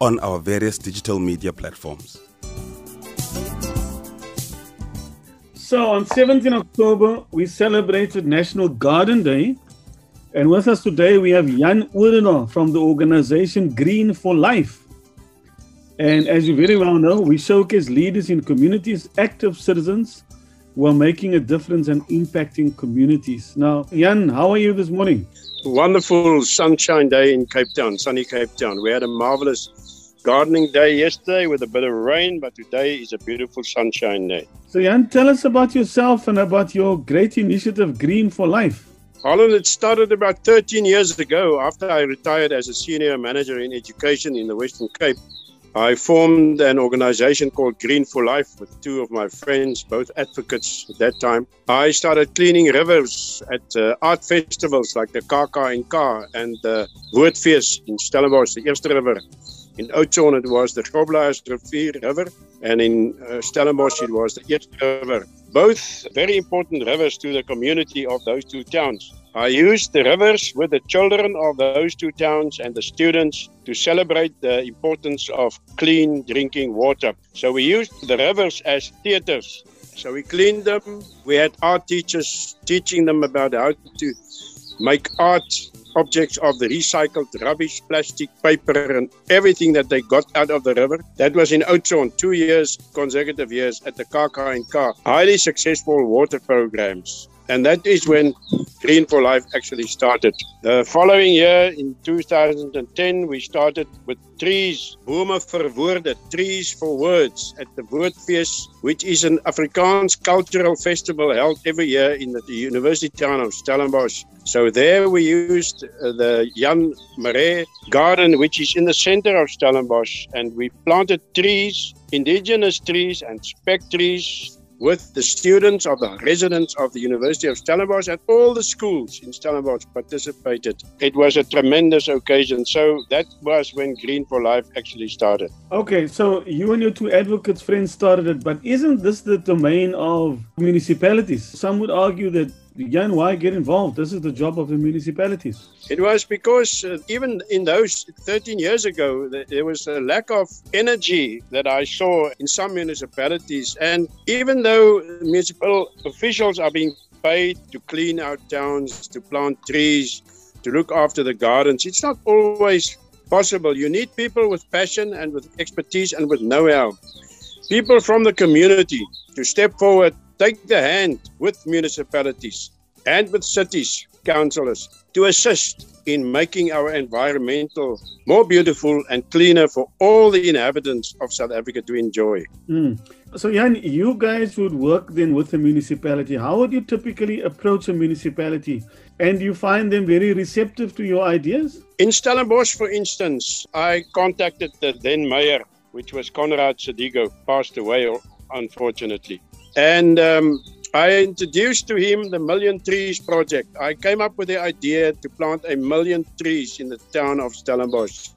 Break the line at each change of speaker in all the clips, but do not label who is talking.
on our various digital media platforms.
So on 17 October, we celebrated National Garden Day. And with us today, we have Jan Odendal from the organization Green for Life. And as you very well know, we showcase leaders in communities, active citizens who are making a difference and impacting communities. Now, Jan, how are you this morning?
Wonderful sunshine day in Cape Town, sunny Cape Town. We had a marvelous gardening day yesterday with a bit of rain, but today is a beautiful sunshine day.
So, Jan, tell us about yourself and about your great initiative, Green for Life.
Holland, it started about 13 years ago after I retired as a senior manager in education in the Western Cape. I formed an organization called Green for Life with two of my friends, both advocates at that time. I started cleaning rivers at uh, art festivals like the KKNK and the Woordfeest in Stellenbosch, the Eerste River in Oudtshoorn, it was the Grobbelaars River, and in uh, Stellenbosch, it was the Eerste River. Both very important rivers to the community of those two towns. I used the rivers with the children of those two towns and the students to celebrate the importance of clean drinking water. So we used the rivers as theaters. So we cleaned them. We had art teachers teaching them about how to make art objects of the recycled rubbish, plastic, paper, and everything that they got out of the river. That was in Oudtshoorn, two years, consecutive years at the Kaka and Ka. Highly successful water programs. And that is when Green for Life actually started. The following year, in 2010, we started with trees, Bome vir Woorde, trees for words at the Woordfeest, which is an Afrikaans cultural festival held every year in the University town of Stellenbosch. So there we used uh, the Jan Marais garden, which is in the center of Stellenbosch, and we planted trees, indigenous trees and spec trees with the students of the residents of the University of Stellenbosch and all the schools in Stellenbosch participated. It was a tremendous occasion. So that was when Green for Life actually started.
Okay, so you and your two advocates friends started it, but isn't this the domain of municipalities? Some would argue that Jan, why get involved? This is the job of the municipalities.
It was because uh, even in those 13 years ago, there was a lack of energy that I saw in some municipalities. And even though municipal officials are being paid to clean our towns, to plant trees, to look after the gardens, it's not always possible. You need people with passion and with expertise and with know how. People from the community to step forward take the hand with municipalities and with cities, councillors, to assist in making our environmental more beautiful and cleaner for all the inhabitants of South Africa to enjoy.
Mm. So, Jan, you guys would work then with the municipality. How would you typically approach a municipality? And you find them very receptive to your ideas?
In Stellenbosch, for instance, I contacted the then mayor, which was Conrad Sidego, passed away unfortunately. And um, I introduced to him the Million Trees Project. I came up with the idea to plant a million trees in the town of Stellenbosch.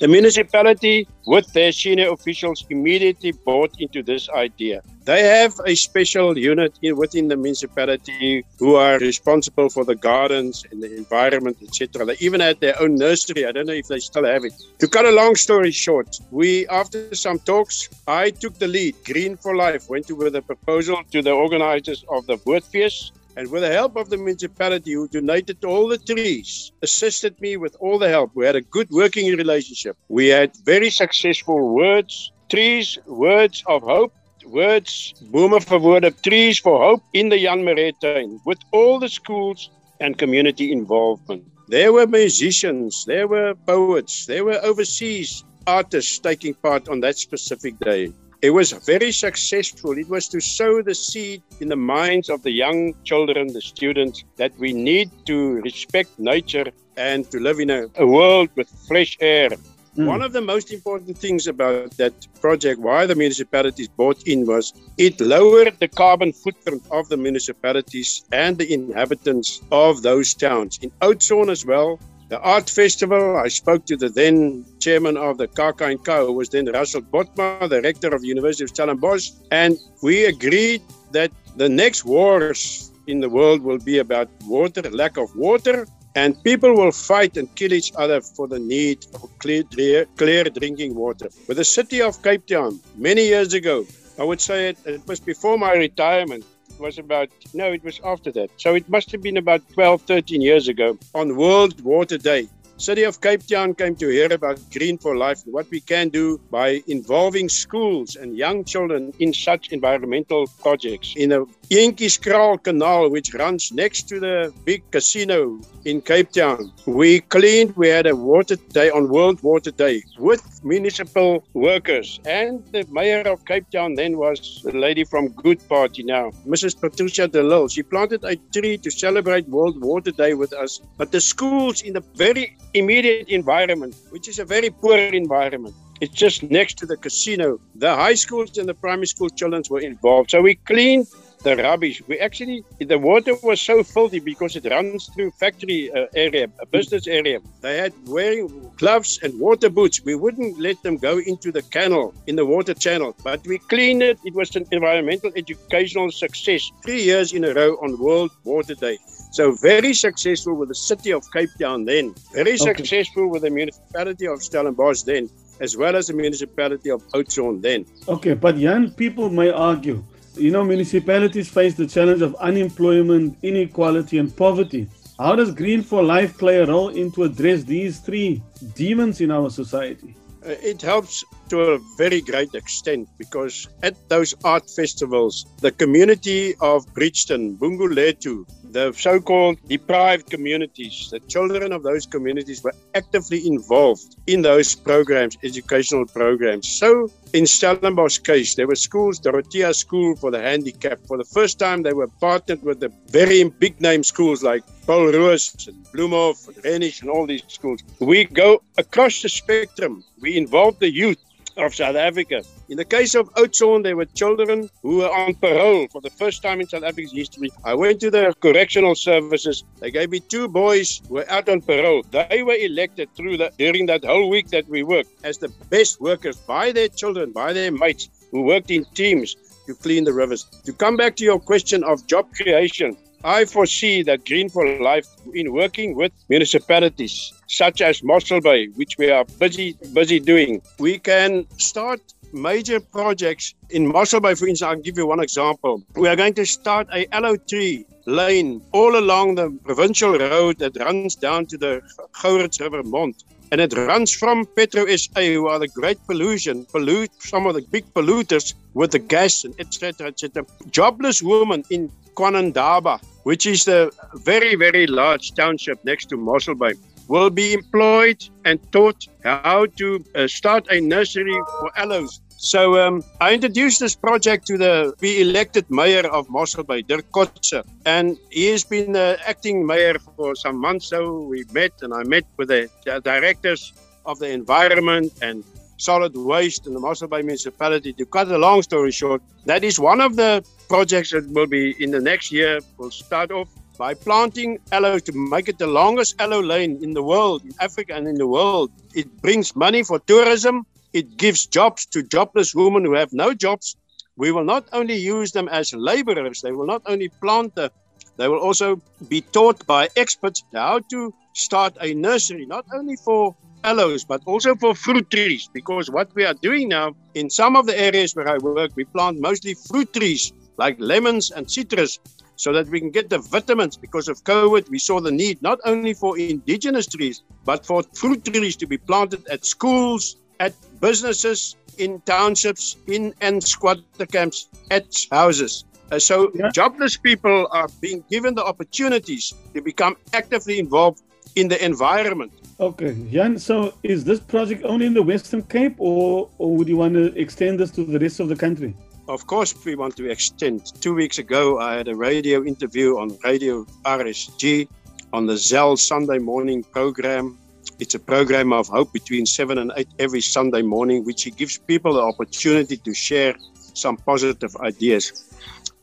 The municipality, with their senior officials, immediately bought into this idea. They have a special unit in, within the municipality who are responsible for the gardens and the environment, etc. They even had their own nursery. I don't know if they still have it. To cut a long story short, we, after some talks, I took the lead. Green for Life went with a proposal to the organizers of the Woordfeest and with the help of the municipality who donated all the trees, assisted me with all the help. We had a good working relationship. We had very successful words, trees, words of hope, words, vir woorde, trees for hope in the Jan tuin with all the schools and community involvement. There were musicians, there were poets, there were overseas artists taking part on that specific day. It was very successful. It was to sow the seed in the minds of the young children, the students, that we need to respect nature and to live in a, a world with fresh air, Mm. One of the most important things about that project, why the municipalities bought in, was it lowered the carbon footprint of the municipalities and the inhabitants of those towns. In Oudtshoorn as well, the art festival, I spoke to the then chairman of the KKNK, who was then Russel Botman, the rector of the University of Stellenbosch, and we agreed that the next wars in the world will be about water, lack of water, and people will fight and kill each other for the need for clear, clear drinking water. With the city of Cape Town, many years ago, I would say it, it was before my retirement, was about, no, it was after that. So it must have been about 12, 13 years ago on World Water Day. City of Cape Town came to hear about Green for Life and what we can do by involving schools and young children in such environmental projects. In a Elsieskraal Canal, which runs next to the big casino in Cape Town, we cleaned, we had a water day on World Water Day with municipal workers. And the mayor of Cape Town then was a lady from Good Party now, Mrs. Patricia de. She planted a tree to celebrate World Water Day with us. But the schools in the very immediate environment, which is a very poor environment. It's just next to the casino. The high schools and the primary school children were involved. So we cleaned the rubbish. We actually, the water was so filthy because it runs through factory uh, area, a business area. They had wearing gloves and water boots. We wouldn't let them go into the canal, in the water channel, but we cleaned it. It was an environmental educational success. Three years in a row on World Water Day. So very successful with the city of Cape Town then, very okay. successful with the municipality of Stellenbosch then, as well as the municipality of Oudtshoorn then.
Okay, but young people may argue, you know, municipalities face the challenge of unemployment, inequality, and poverty. How does Green for Life play a role in to address these three demons in our society?
Uh, it helps to a very great extent because at those art festivals, the community of Bridgton, Bongolethu, the so called deprived communities, the children of those communities were actively involved in those programs, educational programs. So, in Stellenbosch case, there were schools, Dorothea School for the Handicapped. For the first time, they were partnered with the very big name schools like Paul Roos and Bloemhof and Rhenish and all these schools. We go across the spectrum. We involve the youth of South Africa. In the case of Oudtshoorn, there were children who were on parole for the first time in South Africa's history. I went to the correctional services. They gave me two boys who were out on parole. They were elected through the, during that whole week that we worked as the best workers by their children, by their mates who worked in teams to clean the rivers. To come back to your question of job creation, I foresee that Green for Life, in working with municipalities such as Mossel Bay, which we are busy busy doing, we can start major projects in Mossel Bay. For instance, I'll give you one example. We are going to start a aloe tree lane all along the provincial road that runs down to the Gourits River Mont. And it runs from Petro are the great pollution, pollute some of the big polluters with the gas and etc. etc. Jobless woman in KwaNonqaba, which is a very, very large township next to Mossel Bay, will be employed and taught how to uh, start a nursery for aloes. So um, I introduced this project to the we elected mayor of Mossel Bay, Dirk Kotze, and he has been the acting mayor for some months. So we met, and I met with the, the directors of the environment and solid waste in the Mossel Bay municipality. To cut a long story short, that is one of the projects that will be in the next year. We'll start off by planting aloe to make it the longest aloe lane in the world, in Africa and in the world. It brings money for tourism. It gives jobs to jobless women who have no jobs. We will not only use them as laborers, they will not only plant the, they will also be taught by experts how to start a nursery, not only for aloes, but also for fruit trees. Because what we are doing now in some of the areas where I work, we plant mostly fruit trees like lemons and citrus so that we can get the vitamins. Because of COVID, we saw the need not only for indigenous trees, but for fruit trees to be planted at schools, at businesses, in townships, in and squatter camps, at houses. Uh, so yeah. jobless people are being given the opportunities to become actively involved in the environment.
Okay, Jan, so is this project only in the Western Cape or, or would you want to extend this to the rest of the country?
Of course, we want to extend. Two weeks ago, I had a radio interview on Radio RSG on the Zell Sunday morning program It's a program of hope between 7 and 8 every Sunday morning, which gives people the opportunity to share some positive ideas.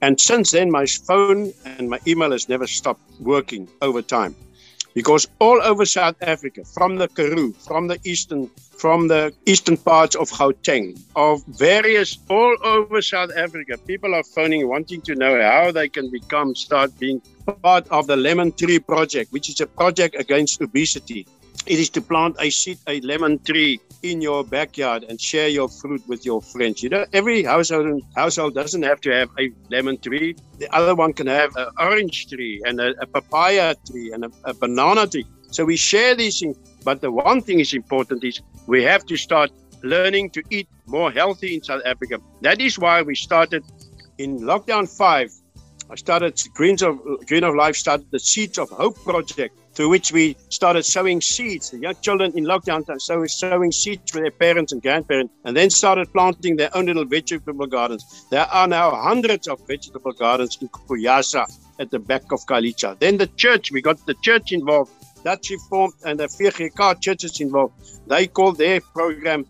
And since then, my phone and my email has never stopped working over time. Because all over South Africa, from the Karoo, from the eastern, from the eastern parts of Gauteng, of various all over South Africa, people are phoning wanting to know how they can become, start being part of the Lemon Tree Project, which is a project against obesity. It is to plant a seed, a lemon tree in your backyard and share your fruit with your friends. You know, every household household doesn't have to have a lemon tree. The other one can have an orange tree and a, a papaya tree and a, a banana tree. So we share these things. But the one thing is important is we have to start learning to eat more healthy in South Africa. That is why we started in lockdown five. I started Greens of Green of Life started the Seeds of Hope project through which we started sowing seeds. The young children in lockdown time so sowing seeds with their parents and grandparents, and then started planting their own little vegetable gardens. There are now hundreds of vegetable gardens in Kuyasa at the back of Khayelitsha. Then the church, we got the church involved. That she formed and the VGK churches involved. They call their program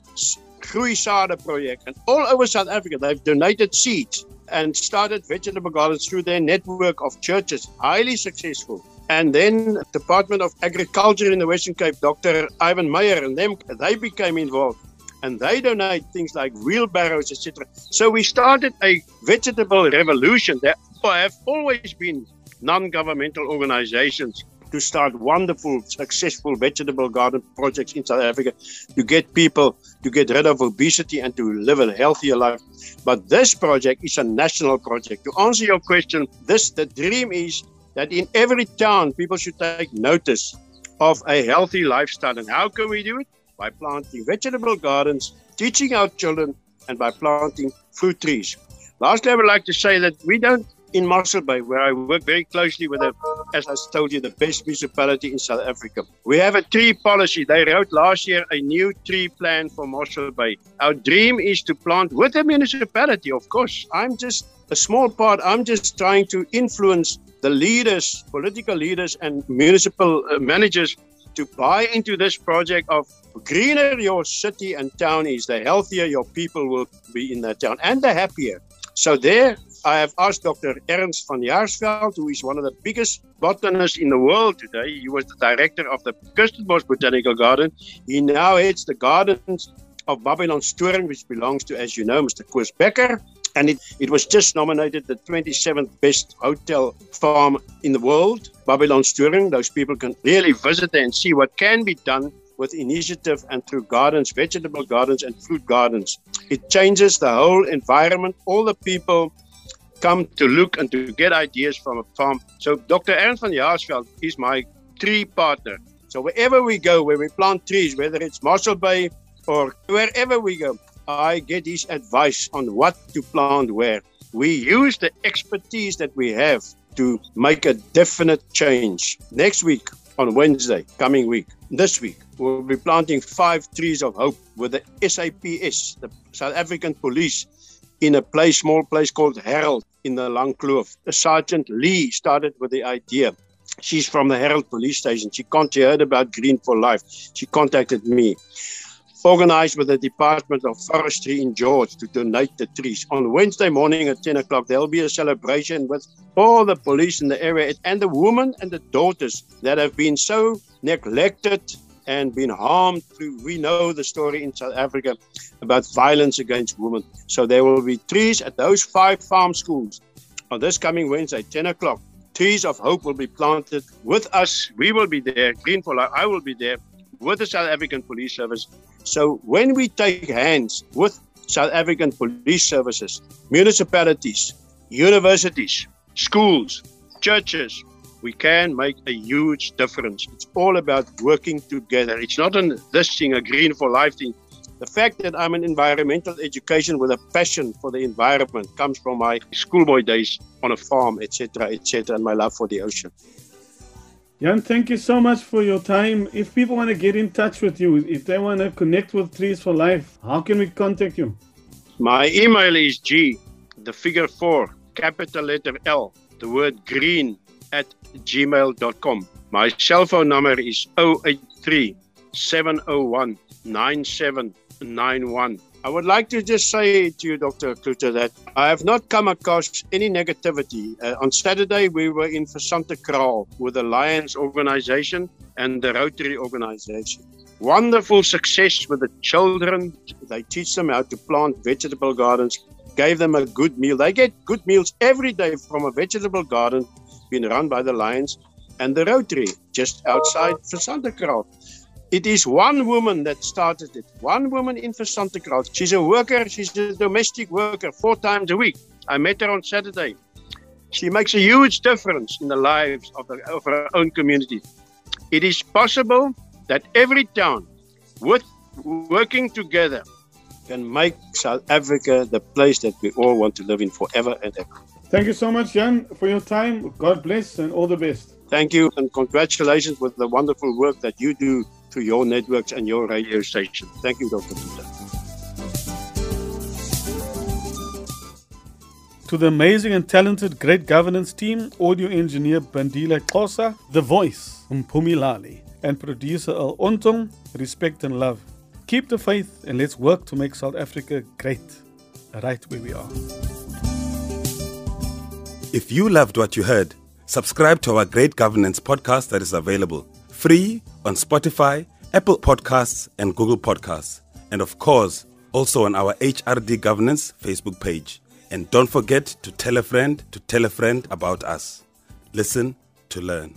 Groeisade Project. And all over South Africa, they've donated seeds and started vegetable gardens through their network of churches. Highly successful. And then Department of Agriculture in the Western Cape, Dr. Ivan Meyer, and them they became involved. And they donate things like wheelbarrows, etc. So we started a vegetable revolution. There have always been non-governmental organizations to start wonderful, successful vegetable garden projects in South Africa to get people to get rid of obesity and to live a healthier life. But this project is a national project. To answer your question, this the dream is that in every town people should take notice of a healthy lifestyle. And how can we do it? By planting vegetable gardens, teaching our children, and by planting fruit trees. Lastly, I would like to say that we don't in Mossel Bay, where I work very closely with, the, as I told you, the best municipality in South Africa. We have a tree policy. They wrote last year a new tree plan for Mossel Bay. Our dream is to plant with the municipality, of course. I'm just a small part. I'm just trying to influence the leaders, political leaders, and municipal uh, managers to buy into this project of greener your city and town is, the healthier your people will be in that town and the happier. So there, I have asked Dr. Ernst van Jaarsveld, who is one of the biggest botanists in the world today. He was the director of the Kirstenbosch Botanical Garden. He now heads the gardens of Babylonstoren, which belongs to, as you know, Mr. Koos Bekker. And it, it was just nominated the 27th best hotel farm in the world, Babylonstoren. Those people can really visit there and see what can be done with initiative and through gardens, vegetable gardens and fruit gardens. It changes the whole environment. All the people come to look and to get ideas from a farm. So Dr. Ernst van Jaarsveld is my tree partner. So wherever we go, where we plant trees, whether it's Mossel Bay or wherever we go, I get his advice on what to plant where. We use the expertise that we have to make a definite change. Next week, on Wednesday, coming week, this week, we'll be planting five trees of hope with the SAPS, the South African Police, in a place, small place called Herald in the Langkloof. Sergeant Lee started with the idea. She's from the Herald police station. She, she heard about Green for Life. She contacted me. Organized with the Department of Forestry in George to donate the trees. On Wednesday morning at 10 o'clock, there'll be a celebration with all the police in the area and the women and the daughters that have been so neglected and been harmed through. We know the story in South Africa about violence against women. So there will be trees at those five farm schools on this coming Wednesday, 10 o'clock. Trees of hope will be planted with us. We will be there. Green for Life, I will be there with the South African Police Service. So when we take hands with South African police services, municipalities, universities, schools, churches, we can make a huge difference. It's all about working together. It's not on this thing, a green for life thing. The fact that I'm an environmental education with a passion for the environment comes from my schoolboy days on a farm, etc., etc., and my love for the ocean.
Jan, thank you so much for your time. If people want to get in touch with you, if they want to connect with Trees for Life, how can we contact you?
My email is G, the figure four, capital letter L, the word green at gmail.com. My cell phone number is 083 701 9791. I would like to just say to you, Dr. Kluter, that I have not come across any negativity. Uh, on Saturday, we were in Versante Kraal with the Lions organization and the Rotary organization. Wonderful success with the children. They teach them how to plant vegetable gardens, gave them a good meal. They get good meals every day from a vegetable garden being run by the Lions and the Rotary just outside Versante Kraal. It is one woman that started it. One woman in Versante Kraal. She's a worker. She's a domestic worker four times a week. I met her on Saturday. She makes a huge difference in the lives of, the, of her own community. It is possible that every town, with working together, can make South Africa the place that we all want to live in forever and ever.
Thank you so much, Jan, for your time. God bless and all the best.
Thank you and congratulations with the wonderful work that you do to your networks and your radio station. Thank you, Dr. Peter.
To the amazing and talented Great Governance team, audio engineer Bandila Kosa, the voice Mpumilali, and producer El Ontong, respect and love. Keep the faith and let's work to make South Africa great, right where we are.
If you loved what you heard, subscribe to our Great Governance podcast that is available free on Spotify, Apple Podcasts, and Google Podcasts. And of course, also on our HRD Governance Facebook page. And don't forget to tell a friend to tell a friend about us. Listen to learn.